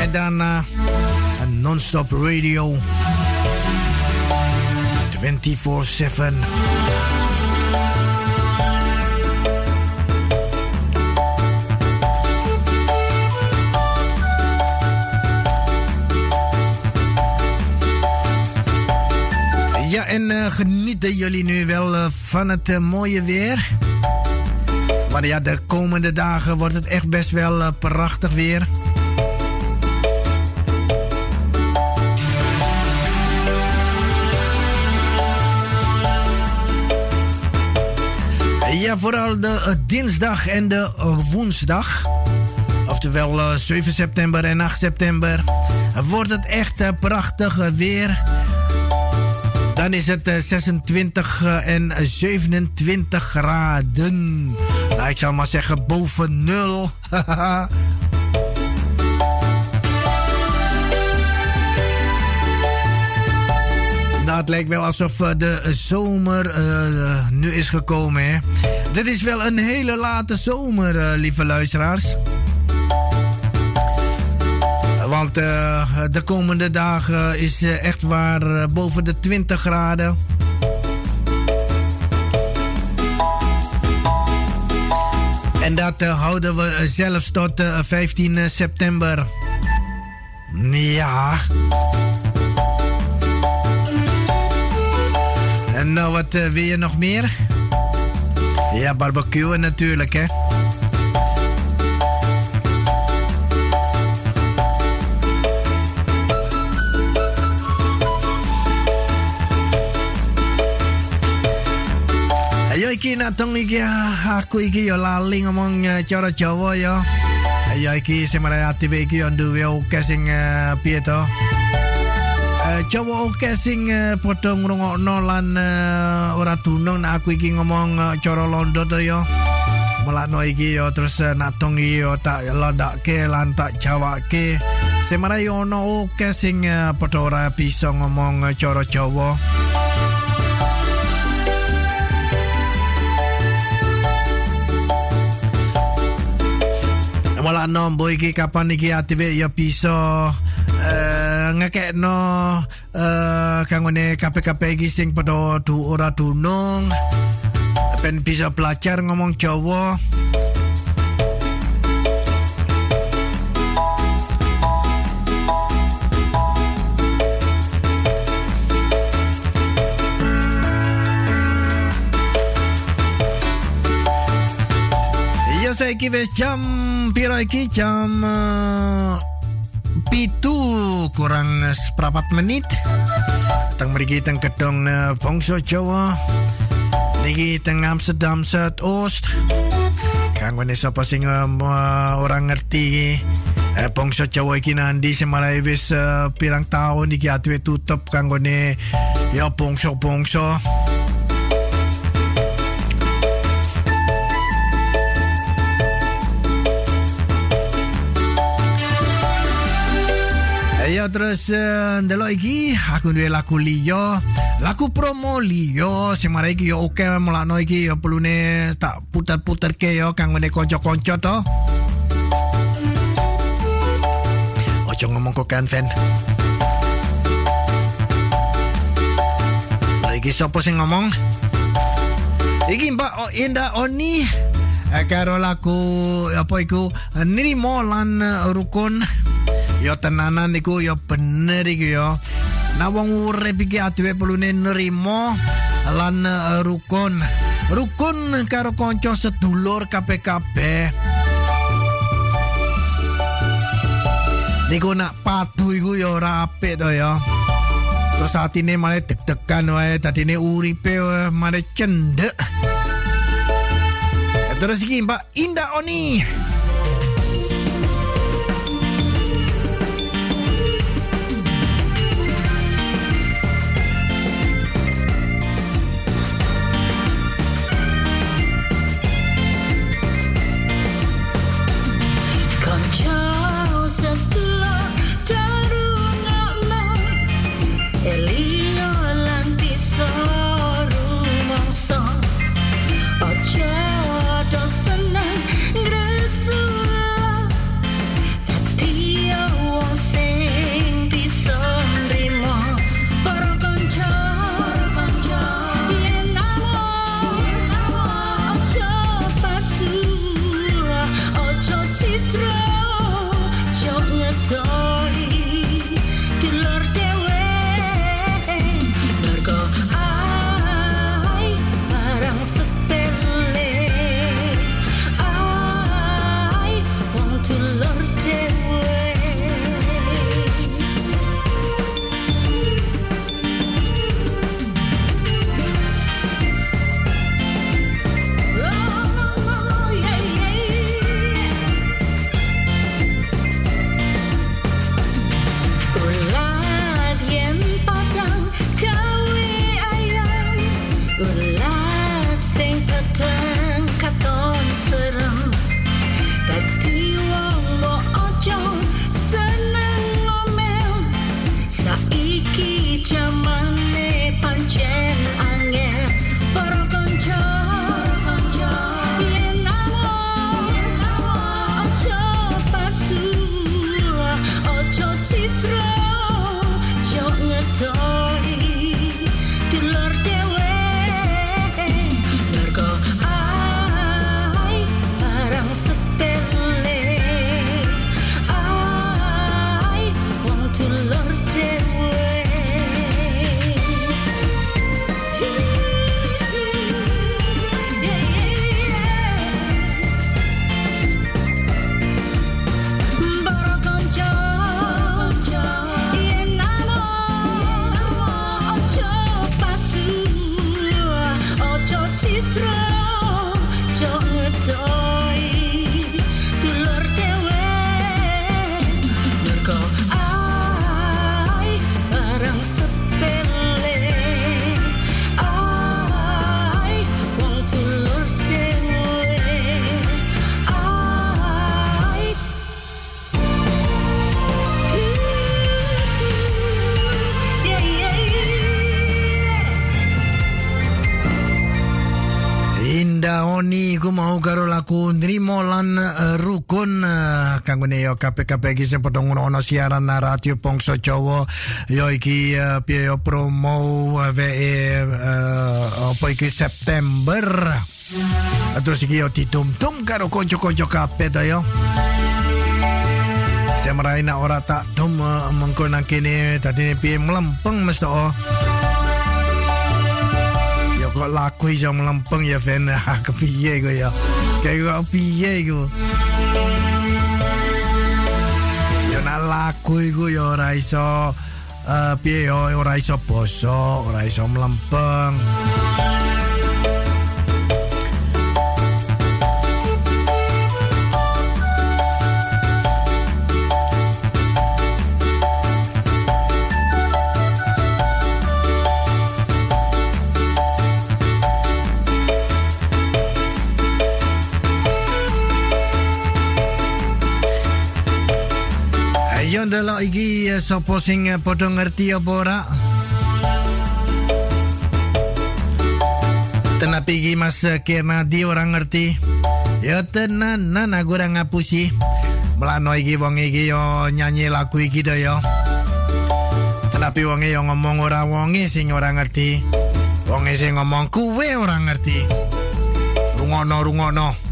En dan een non-stop radio. 24-7. Ja, en uh, genieten jullie nu wel uh, van het uh, mooie weer? Maar ja, de komende dagen wordt het echt best wel prachtig weer. Ja, vooral de dinsdag en de woensdag. Oftewel 7 september en 8 september. Wordt het echt prachtig weer. Dan is het 26 en 27 graden. Ik zou maar zeggen boven nul. <laughs> Nou, het lijkt wel alsof de zomer uh, nu is gekomen. Hè? Dit is wel een hele late zomer, lieve luisteraars. Want de komende dagen is echt waar boven de 20 graden. En dat houden we zelfs tot 15 september. Ja. En nou, wat wil je nog meer? Ja, barbecuen natuurlijk, hè. Iki nak tong iki aku iki yo lali ngomong cara Jawa yo. Ayo iki sing marai ati iki yo duwe oke sing piye to? Jawa oke sing padha ngrungokno lan ora dunung nek aku iki ngomong cara londo to yo. Melakno iki yo terus nak tong iki yo tak londake lan tak jawake. Marai ono oke sing padha ora bisa ngomong cara Jawa. Wala nombo iki kapan iki atibe ya bisa uh, ngekekno uh, kangone KPKP iki sing padha du ora dunung ben bisa belajar ngomong Jawa. Saiki wis jam piro iki? Jam uh, pitu kurang seprapat menit. Teng mriki teng gedung uh, bangsa Jawa. Niki teng Amsterdam Zuidoost kanggo sapa sing uh, orang ngerti uh, bangsa Jawa iki nandi semarai wis uh, pirang tahun iki atuwe tutup kanggo ya bangsa-bangsa Ya terus uh, ndelok iki aku duwe lagu liya. Lagu promo liya sing mari iki yo oke mulakno iki yo perlune tak puter-puterke yo kang ngene kanca-kanca to. Ojo ngomong kok kan fan. Iki sapa sing ngomong? Iki Mbak oh, Indah Oni eh, karo lagu apa iku Nirimo lan Rukun. Yo tenanan iku yo bener iku yo. Nah wong urip iki adewe perlune nerimo lan uh, rukun. Rukun karo kanca sedulur KPKB. Niku nak padu iku yo ora apik to yo. Terus atine malah deg-degan wae tadine uripe malah cendek. Terus iki Mbak Indah Oni. Uh, kanggo ne yo kabeh-kabeh iki sing padha ngono siaran na radio Pongso Jawa yo iki uh, piye yo promo uh, we uh, apa iki September terus iki yo ditum-tum karo kanca-kanca kabeh to yo Semrai nak ora tak dum uh, mengko nang kene tadi piye melempeng mesti oh Ya kok laku iso melempeng ya. Ah, <laughs> kepiye kok ya. Kayak kok piye iku. Laku iku ya ora iso eh piye ya ora iso bosok, ora iso melempeng. Iki eh, sapa sing eh, padha ngerti apa ora? Tenapi iki Mas eh, Kirnadi orang ngerti. Ya tenanan aku ora ngapusi. Melano iki wong iki yo nyanyi lagu iki to yo. Tenapi wonge yo ngomong ora wonge sing ora ngerti. Wonge sing ngomong kuwe ora ngerti. Rungono rungono.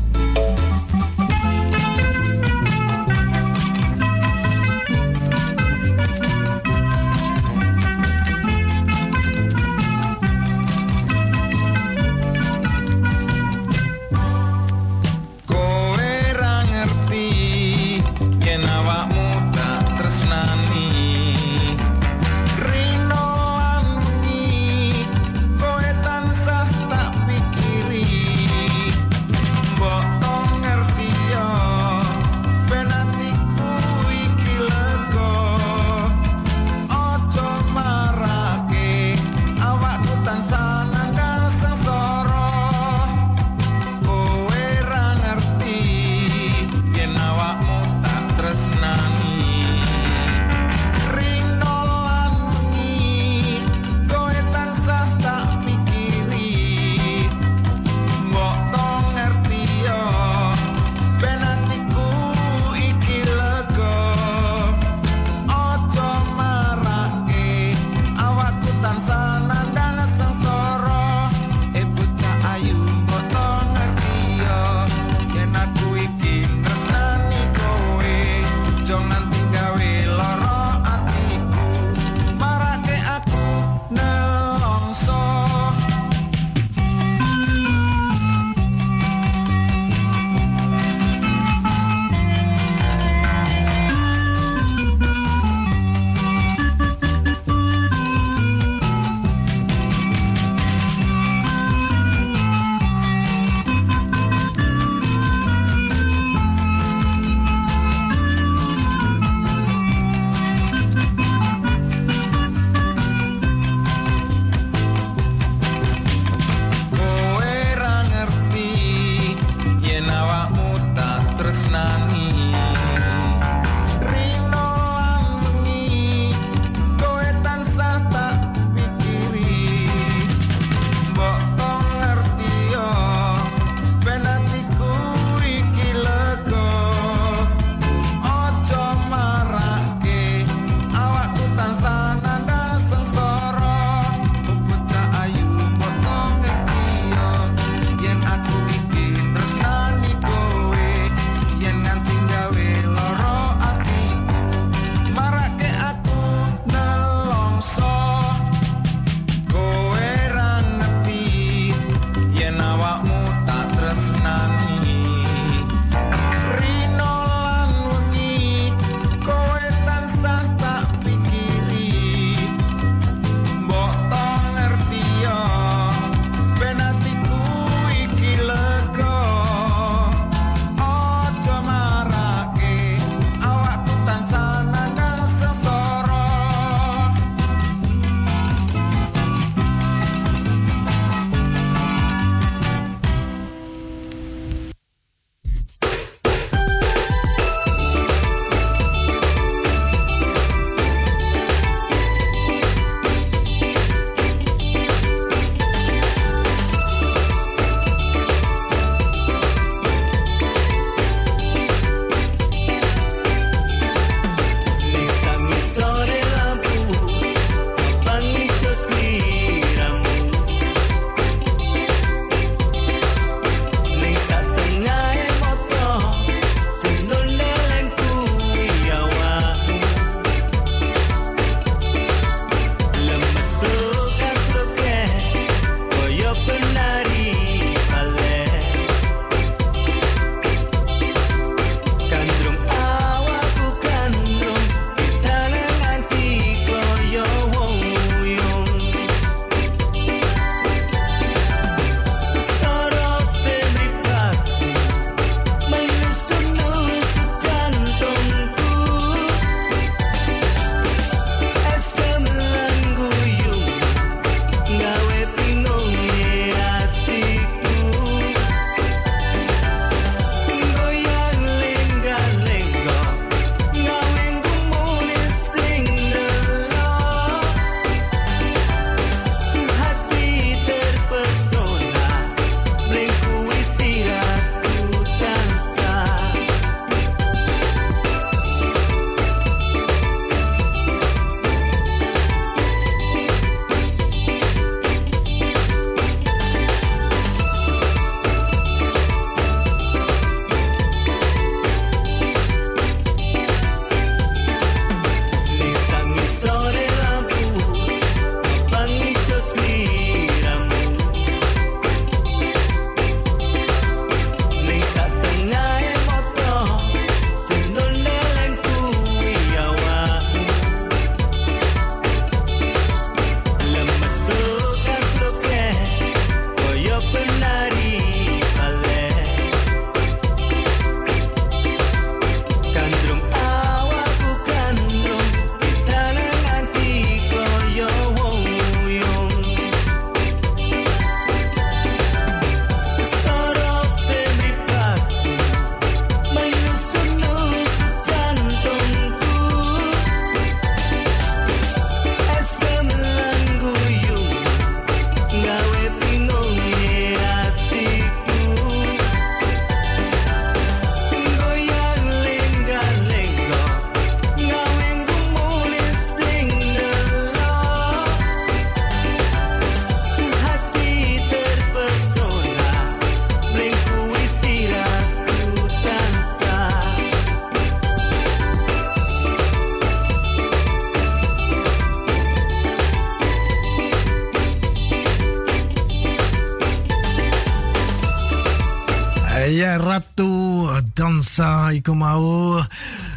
iku mau.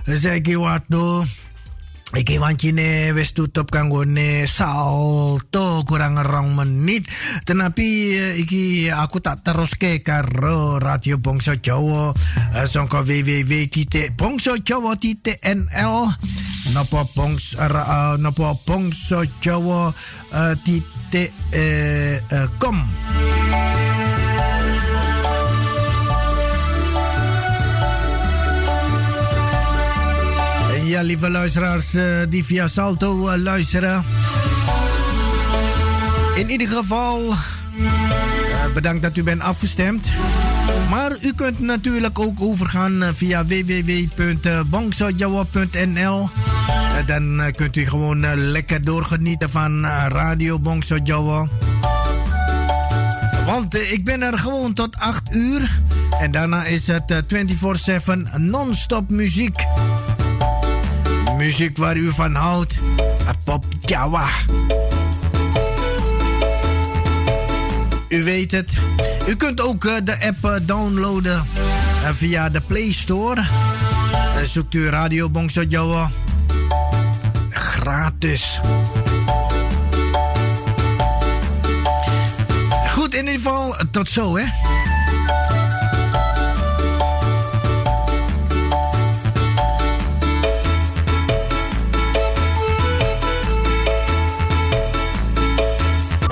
Saiki waktu iki wancine wis tutup kanggone salto kurang rong menit. Tenapi eh, iki aku tak teruske karo radio Bangsa Jawa. Eh, Songko www titik bongso Jawa titik nl nopo bangsa uh, nopo bongso Jawa titik uh, com. Ja, lieve luisteraars eh, die via Salto eh, luisteren. In ieder geval, eh, bedankt dat u bent afgestemd. Maar u kunt natuurlijk ook overgaan via www.bongsodjawa.nl. Eh, Dan kunt u gewoon lekker doorgenieten van Radio Bongso Jawa. Want ik ben er gewoon tot 8 uur. En daarna is het eh, 24-7 non-stop muziek. Muziek waar u van houdt. Pop Jawa. U weet het. U kunt ook eh, de app eh, downloaden eh, via de Play Store. Zoekt u Radio Bongso Jawa. Gratis. Goed, in ieder geval, tot zo hè.